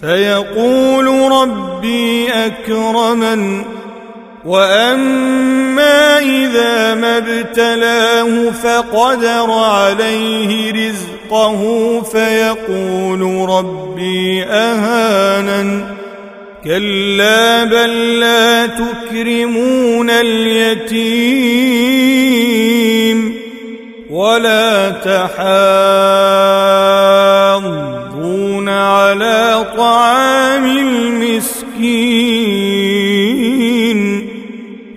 فيقول ربي أكرمن وأما إذا ما ابتلاه فقدر عليه رزقه فيقول ربي أهانن. كلا بل لا تكرمون اليتيم ولا تحاضون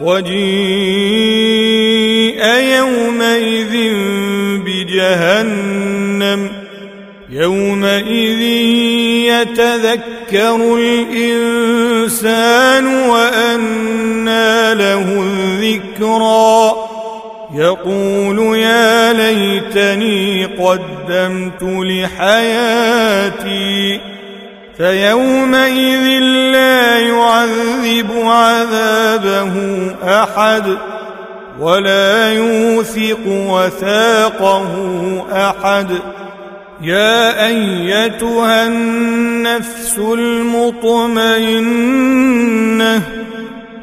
وجيء يومئذ بجهنم. يومئذ يتذكر الإنسان وأنى له الذكرى. يقول يا ليتني قدمت لحياتي فيومئذ لا يعذب عذابه أحد ولا يوثق وثاقه أحد يا أيتها النفس المطمئنة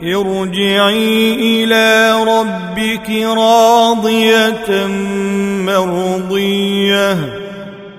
ارجعي إلى ربك راضية مرضية